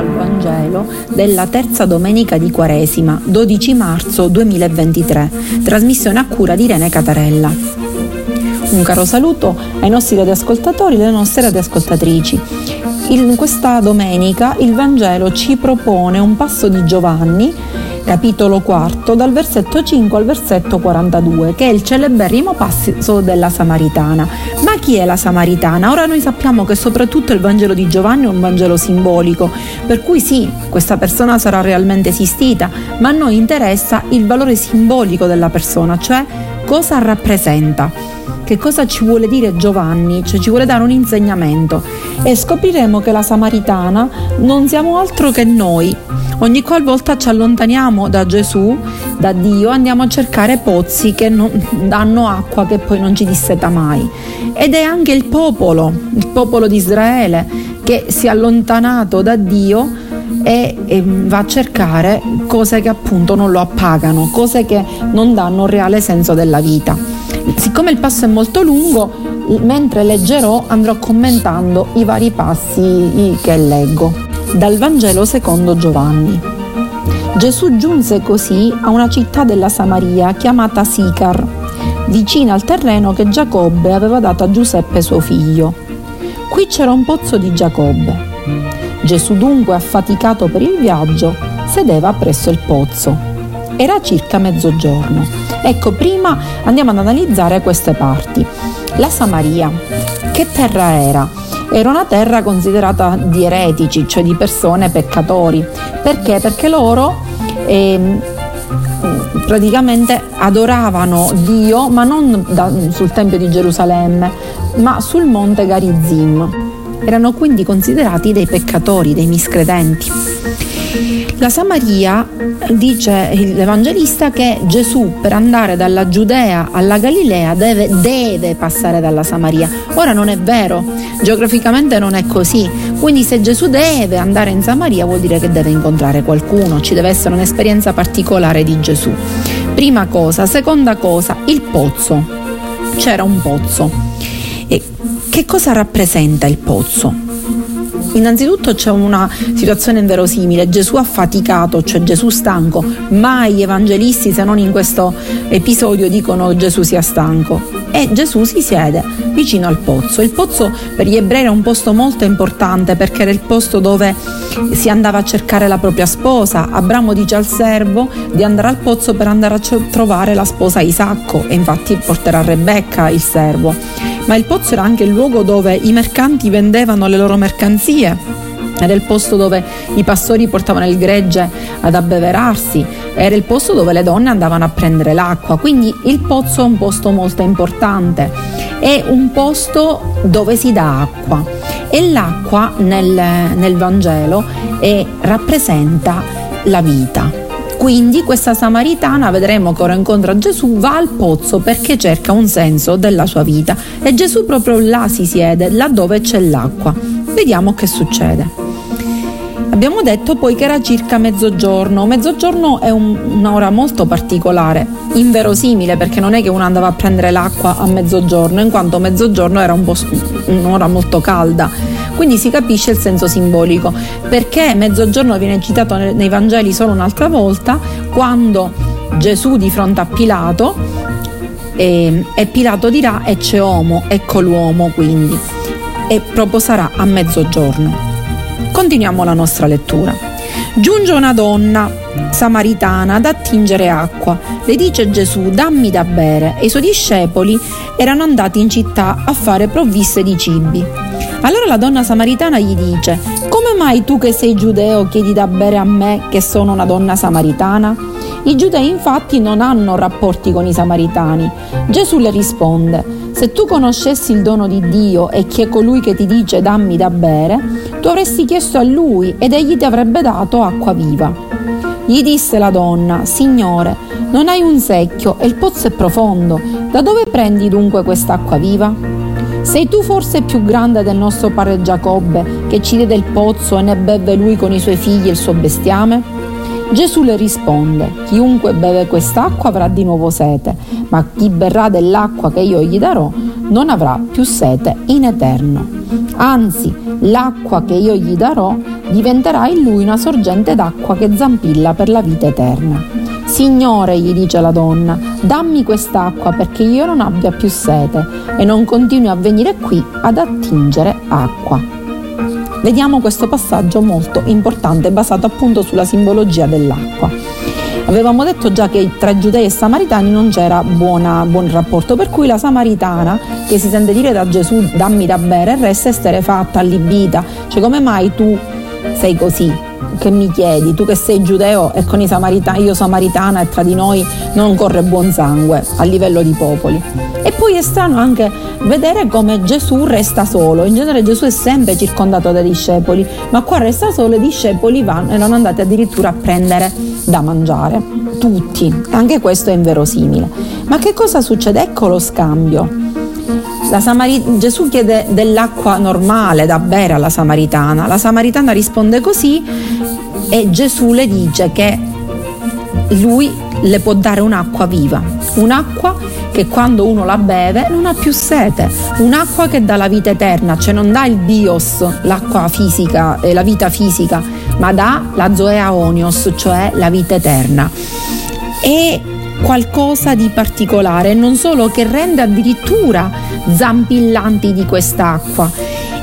al Vangelo della terza domenica di Quaresima, 12 marzo 2023, trasmissione a cura di Irene Catarella. Un caro saluto ai nostri radioascoltatori e alle nostre radioascoltatrici. In questa domenica il Vangelo ci propone un passo di Giovanni capitolo 4, dal versetto 5 al versetto 42, che è il celeberrimo passo della Samaritana. Ma chi è la Samaritana? Ora noi sappiamo che soprattutto il Vangelo di Giovanni è un Vangelo simbolico, per cui sì, questa persona sarà realmente esistita, ma a noi interessa il valore simbolico della persona, cioè cosa rappresenta che cosa ci vuole dire Giovanni, cioè ci vuole dare un insegnamento e scopriremo che la Samaritana non siamo altro che noi. Ogni qualvolta ci allontaniamo da Gesù, da Dio, andiamo a cercare pozzi che non danno acqua che poi non ci disseta mai. Ed è anche il popolo, il popolo di Israele, che si è allontanato da Dio e, e, va a cercare cose che appunto non lo appagano, cose che non danno un reale senso della vita. Siccome il passo è molto lungo, mentre leggerò andrò commentando i vari passi che leggo. Dal Vangelo secondo Giovanni. Gesù giunse così a una città della Samaria chiamata Sicar, vicina al terreno che Giacobbe aveva dato a Giuseppe suo figlio. Qui c'era un pozzo di Giacobbe. Gesù dunque, affaticato per il viaggio, sedeva presso il pozzo. Era circa mezzogiorno. Ecco, prima andiamo ad analizzare queste parti. La Samaria, che terra era? Era una terra considerata di eretici, cioè di persone peccatori. Perché? Perché loro eh, praticamente adoravano Dio, ma non da, sul Tempio di Gerusalemme, ma sul monte Garizim. Erano quindi considerati dei peccatori, dei miscredenti. La Samaria dice l'Evangelista che Gesù per andare dalla Giudea alla Galilea deve, deve, passare dalla Samaria. Ora non è vero, geograficamente non è così. Quindi se Gesù deve andare in Samaria vuol dire che deve incontrare qualcuno, ci deve essere un'esperienza particolare di Gesù. Prima cosa, seconda cosa, il pozzo. C'era un pozzo. E che cosa rappresenta il pozzo? Innanzitutto c'è una situazione inverosimile, Gesù affaticato, cioè Gesù stanco, mai gli evangelisti se non in questo episodio dicono Gesù sia stanco e Gesù si siede vicino al pozzo. Il pozzo per gli ebrei era un posto molto importante perché era il posto dove si andava a cercare la propria sposa. Abramo dice al servo di andare al pozzo per andare a trovare la sposa Isacco e infatti porterà Rebecca il servo. Ma il pozzo era anche il luogo dove i mercanti vendevano le loro mercanzie. Era il posto dove i pastori portavano il gregge ad abbeverarsi, era il posto dove le donne andavano a prendere l'acqua, quindi il pozzo è un posto molto importante, è un posto dove si dà acqua. E l'acqua nel, nel Vangelo è, rappresenta la vita. Quindi questa samaritana, vedremo che ora incontra Gesù, va al pozzo perché cerca un senso della sua vita e Gesù proprio là si siede, laddove c'è l'acqua. Vediamo che succede. Abbiamo detto poi che era circa mezzogiorno. Mezzogiorno è un, un'ora molto particolare, inverosimile perché non è che uno andava a prendere l'acqua a mezzogiorno, in quanto mezzogiorno era un un'ora molto calda. Quindi si capisce il senso simbolico. Perché mezzogiorno viene citato nei, Vangeli solo un'altra volta, quando Gesù di fronte a Pilato, e, e Pilato dirà e c'è uomo, ecco l'uomo quindi, e proprio sarà a mezzogiorno. Continuiamo la nostra lettura. Giunge una donna samaritana ad attingere acqua. Le dice Gesù, dammi da bere. E i suoi discepoli erano andati in città a fare provviste di cibi. Allora la donna samaritana gli dice, come mai tu che sei giudeo chiedi da bere a me che sono una donna samaritana? I giudei infatti non hanno rapporti con i samaritani. Gesù le risponde, se tu conoscessi il dono di Dio e chi è colui che ti dice dammi da bere, tu avresti chiesto a lui ed egli ti avrebbe dato acqua viva. Gli disse la donna, Signore, non hai un secchio e il pozzo è profondo, da dove prendi dunque quest'acqua viva? Sei tu forse più grande del nostro padre Giacobbe, che ci diede il pozzo e ne beve lui con i suoi figli e il suo bestiame? Gesù le risponde, chiunque beve quest'acqua avrà di nuovo sete, ma chi berrà dell'acqua che io gli darò non avrà più sete in eterno. Anzi, l'acqua che io gli darò diventerà in lui una sorgente d'acqua che zampilla per la vita eterna. Signore, gli dice la donna, dammi quest'acqua perché io non abbia più sete e non continui a venire qui ad attingere acqua. Vediamo questo passaggio molto importante basato appunto sulla simbologia dell'acqua. Avevamo detto già che tra giudei e samaritani non c'era buona, buon rapporto, per cui la samaritana che si sente dire da Gesù dammi da bere resta esterefatta, allibita, cioè come mai tu sei così? Che mi chiedi, tu che sei giudeo e con i samaritani, io samaritana e tra di noi non corre buon sangue a livello di popoli. E poi è strano anche vedere come Gesù resta solo. In genere Gesù è sempre circondato dai discepoli, ma qua resta solo e i discepoli vanno e non andate addirittura a prendere da mangiare. Tutti. Anche questo è inverosimile. Ma che cosa succede? Ecco lo scambio. Samari- Gesù chiede dell'acqua normale da bere alla Samaritana. La Samaritana risponde così e Gesù le dice che lui le può dare un'acqua viva, un'acqua che quando uno la beve non ha più sete, un'acqua che dà la vita eterna, cioè non dà il bios, l'acqua fisica, eh, la vita fisica, ma dà la zoea onios, cioè la vita eterna. E qualcosa di particolare, non solo che rende addirittura zampillanti di quest'acqua.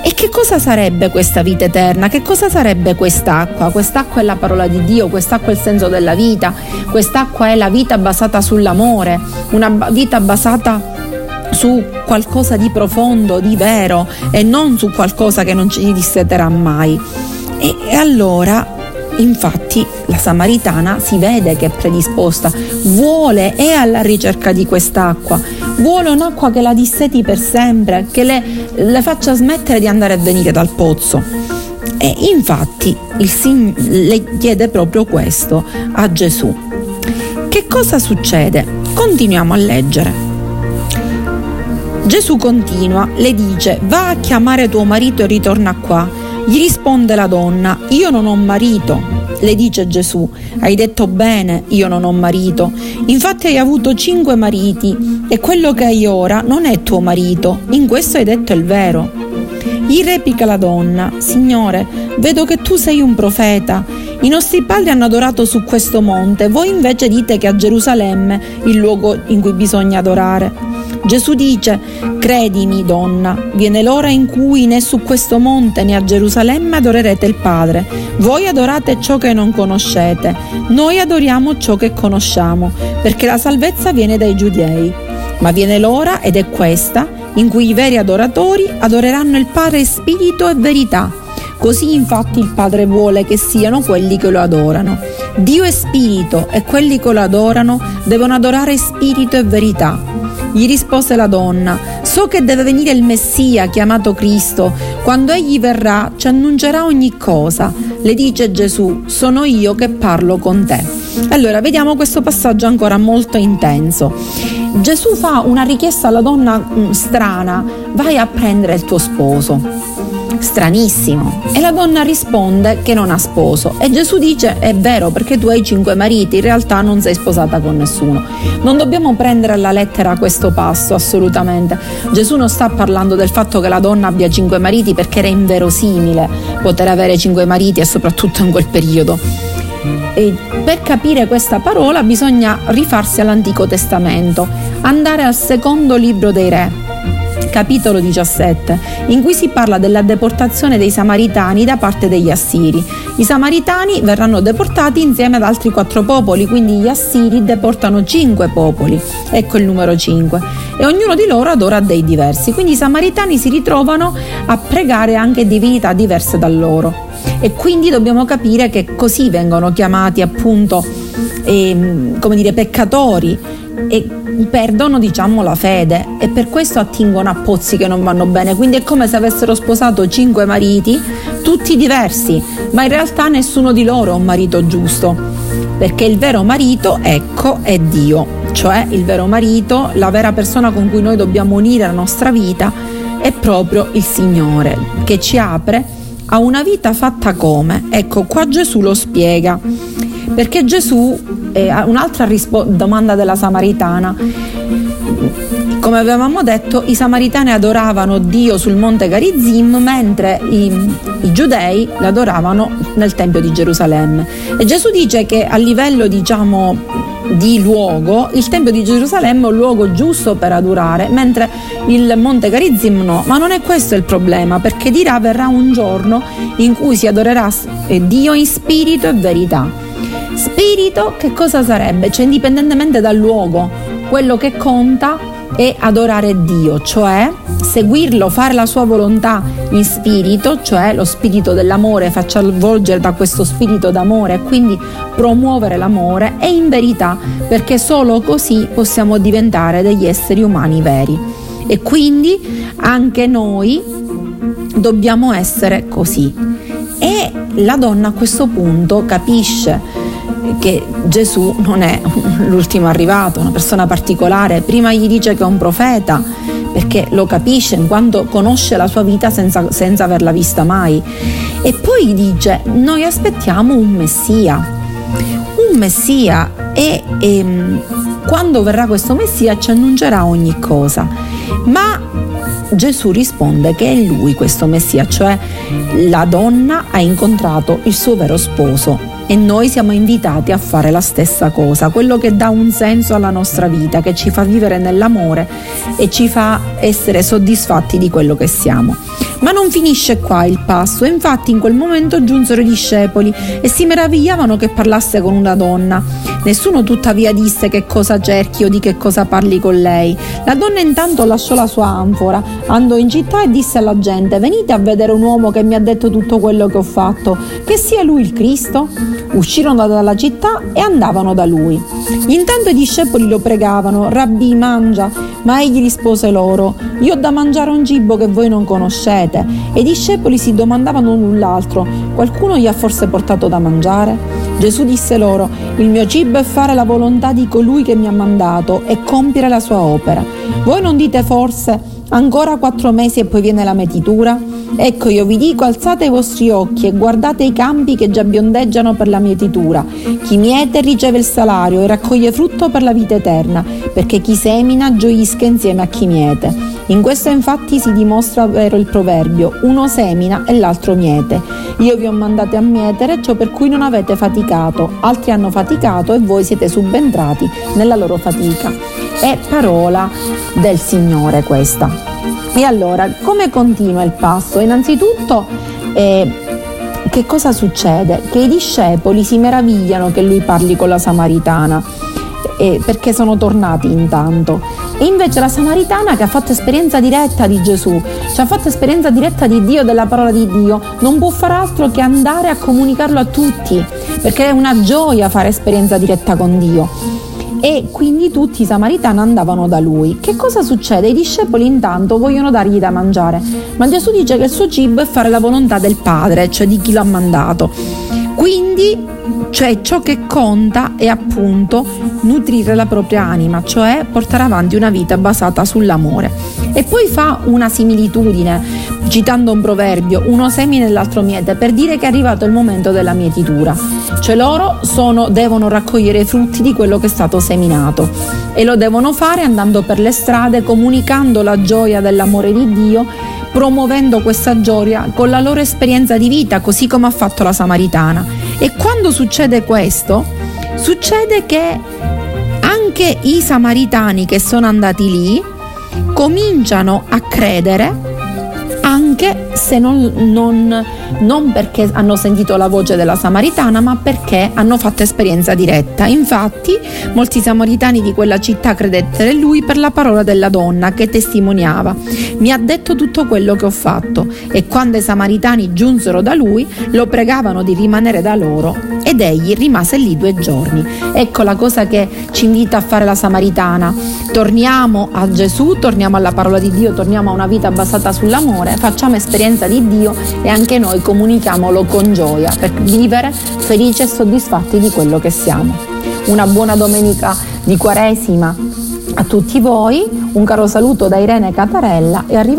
E che cosa sarebbe questa vita eterna? Che cosa sarebbe quest'acqua? Quest'acqua è la parola di Dio, quest'acqua è il senso della vita, quest'acqua è la vita basata sull'amore, una vita basata su qualcosa di profondo, di vero e non su qualcosa che non ci disseterà mai. E, allora Infatti la Samaritana si vede che è predisposta, vuole, è alla ricerca di quest'acqua, vuole un'acqua che la disseti per sempre, che le, le faccia smettere di andare e venire dal pozzo. E infatti il Sim le chiede proprio questo a Gesù. Che cosa succede? Continuiamo a leggere. Gesù continua, le dice, va a chiamare tuo marito e ritorna qua. Gli risponde la donna, io non ho marito. Le dice Gesù, hai detto bene, io non ho marito. Infatti hai avuto cinque mariti e quello che hai ora non è tuo marito. In questo hai detto il vero. Gli replica la donna, Signore, vedo che tu sei un profeta. I nostri padri hanno adorato su questo monte, voi invece dite che a Gerusalemme il luogo in cui bisogna adorare. Gesù dice, credimi donna, viene l'ora in cui né su questo monte né a Gerusalemme adorerete il Padre. Voi adorate ciò che non conoscete, noi adoriamo ciò che conosciamo, perché la salvezza viene dai giudei. Ma viene l'ora, ed è questa, in cui i veri adoratori adoreranno il Padre spirito e verità. Così infatti il Padre vuole che siano quelli che lo adorano. Dio è spirito e quelli che lo adorano devono adorare spirito e verità. Gli rispose la donna, so che deve venire il Messia chiamato Cristo, quando egli verrà ci annuncerà ogni cosa. Le dice Gesù, sono io che parlo con te. Allora, vediamo questo passaggio ancora molto intenso. Gesù fa una richiesta alla donna mm, strana, vai a prendere il tuo sposo stranissimo. E la donna risponde che non ha sposo. E Gesù dice: È vero, perché tu hai cinque mariti, in realtà non sei sposata con nessuno. Non dobbiamo prendere alla lettera questo passo, assolutamente. Gesù non sta parlando del fatto che la donna abbia cinque mariti perché era inverosimile poter avere cinque mariti e soprattutto in quel periodo. E per capire questa parola bisogna rifarsi all'Antico Testamento, andare al secondo libro dei Re capitolo 17, in cui si parla della deportazione dei Samaritani da parte degli Assiri. I Samaritani verranno deportati insieme ad altri quattro popoli, quindi gli Assiri deportano cinque popoli, ecco il numero 5, e ognuno di loro adora dei diversi, quindi i Samaritani si ritrovano a pregare anche divinità diverse da loro. E quindi dobbiamo capire che così vengono chiamati appunto eh, come dire, peccatori e perdono diciamo la fede. E per questo attingono a pozzi che non vanno bene. Quindi è come se avessero sposato cinque mariti tutti diversi. Ma in realtà nessuno di loro è un marito giusto. Perché il vero marito ecco è Dio. Cioè il vero marito la vera persona con cui noi dobbiamo unire la nostra vita è proprio il Signore che ci apre a una vita fatta come? Ecco qua Gesù lo spiega. Perché Gesù, eh, un'altra rispo- domanda della Samaritana, Come avevamo detto, i samaritani adoravano Dio sul monte Garizim, mentre i, i giudei l'adoravano nel Tempio di Gerusalemme. E Gesù dice che a livello, diciamo, di luogo, il Tempio di Gerusalemme è un luogo giusto per adorare, mentre il Monte Garizim no. Ma non è questo il problema, perché dirà verrà un giorno in cui si adorerà Dio in spirito e verità. Spirito che cosa sarebbe? Cioè indipendentemente dal luogo, quello che conta è adorare Dio, cioè seguirlo, fare la sua volontà in spirito, cioè lo spirito dell'amore, faccia avvolgere da questo spirito d'amore e quindi promuovere l'amore e in verità, perché solo così possiamo diventare degli esseri umani veri. E quindi anche noi dobbiamo essere così. E la donna a questo punto capisce che Gesù non è l'ultimo arrivato, una persona particolare, prima gli dice che è un profeta, perché lo capisce in quanto conosce la sua vita senza, senza averla vista mai. E poi dice, noi aspettiamo un Messia, un Messia e, e ehm, quando verrà questo Messia ci annuncerà ogni cosa. Ma Gesù risponde che è lui questo Messia, cioè la donna ha incontrato il suo vero sposo e noi siamo invitati a fare la stessa cosa, quello che dà un senso alla nostra vita, che ci fa vivere nell'amore e ci fa essere soddisfatti di quello che siamo. Ma non finisce qua il passo, infatti in quel momento giunsero i discepoli e si meravigliavano che parlasse con una donna. Nessuno tuttavia disse che cosa cerchi o di che cosa parli con lei. La donna intanto lasciò la sua anfora, andò in città e disse alla gente venite a vedere un uomo che mi ha detto tutto quello che ho fatto, che sia lui il Cristo. Uscirono dalla città e andavano da lui. Intanto i discepoli lo pregavano, Rabbi mangia, ma egli rispose loro, io ho da mangiare un cibo che voi non conoscete. E i discepoli si domandavano l'un l'altro, qualcuno gli ha forse portato da mangiare? Gesù disse loro, il mio cibo è fare la volontà di colui che mi ha mandato e compiere la sua opera. Voi non dite forse, ancora quattro mesi e poi viene la metitura? Ecco io vi dico alzate i vostri occhi e guardate i campi che già biondeggiano per la mietitura. Chi miete riceve il salario e raccoglie frutto per la vita eterna, perché chi semina gioisca insieme a chi miete. In questo infatti si dimostra vero il proverbio, uno semina e l'altro miete. Io vi ho mandati a mietere ciò per cui non avete faticato, altri hanno faticato e voi siete subentrati nella loro fatica. È parola del Signore questa. E allora, come continua il passo? Innanzitutto, eh, che cosa succede? Che i discepoli si meravigliano che lui parli con la Samaritana, eh, perché sono tornati intanto. E invece la Samaritana che ha fatto esperienza diretta di Gesù, cioè ha fatto esperienza diretta di Dio, della parola di Dio, non può far altro che andare a comunicarlo a tutti, perché è una gioia fare esperienza diretta con Dio e quindi tutti i samaritani andavano da lui. Che cosa succede? I discepoli intanto vogliono dargli da mangiare, ma Gesù dice che il suo cibo è fare la volontà del Padre, cioè di chi l'ha mandato. Quindi cioè ciò che conta è appunto nutrire la propria anima, cioè portare avanti una vita basata sull'amore. E poi fa una similitudine, citando un proverbio, uno semina e l'altro miete, per dire che è arrivato il momento della mietitura. Cioè loro sono, devono raccogliere i frutti di quello che è stato seminato e lo devono fare andando per le strade, comunicando la gioia dell'amore di Dio promuovendo questa gioia con la loro esperienza di vita, così come ha fatto la Samaritana. E quando succede questo, succede che anche i samaritani che sono andati lì cominciano a credere anche se non, non, non, perché hanno sentito la voce della Samaritana, ma perché hanno fatto esperienza diretta. Infatti, molti samaritani di quella città credettero in lui per la parola della donna che testimoniava. Mi ha detto tutto quello che ho fatto. E quando i samaritani giunsero da lui, lo pregavano di rimanere da loro ed egli rimase lì due giorni. Ecco la cosa che ci invita a fare la Samaritana. Torniamo a Gesù, torniamo alla parola di Dio, torniamo a una vita basata sull'amore, facciamo esperienza di Dio e anche noi comunichiamolo con gioia per vivere felici e soddisfatti di quello che siamo. Una buona domenica di Quaresima a tutti voi, un caro saluto da Irene Catarella e arrivederci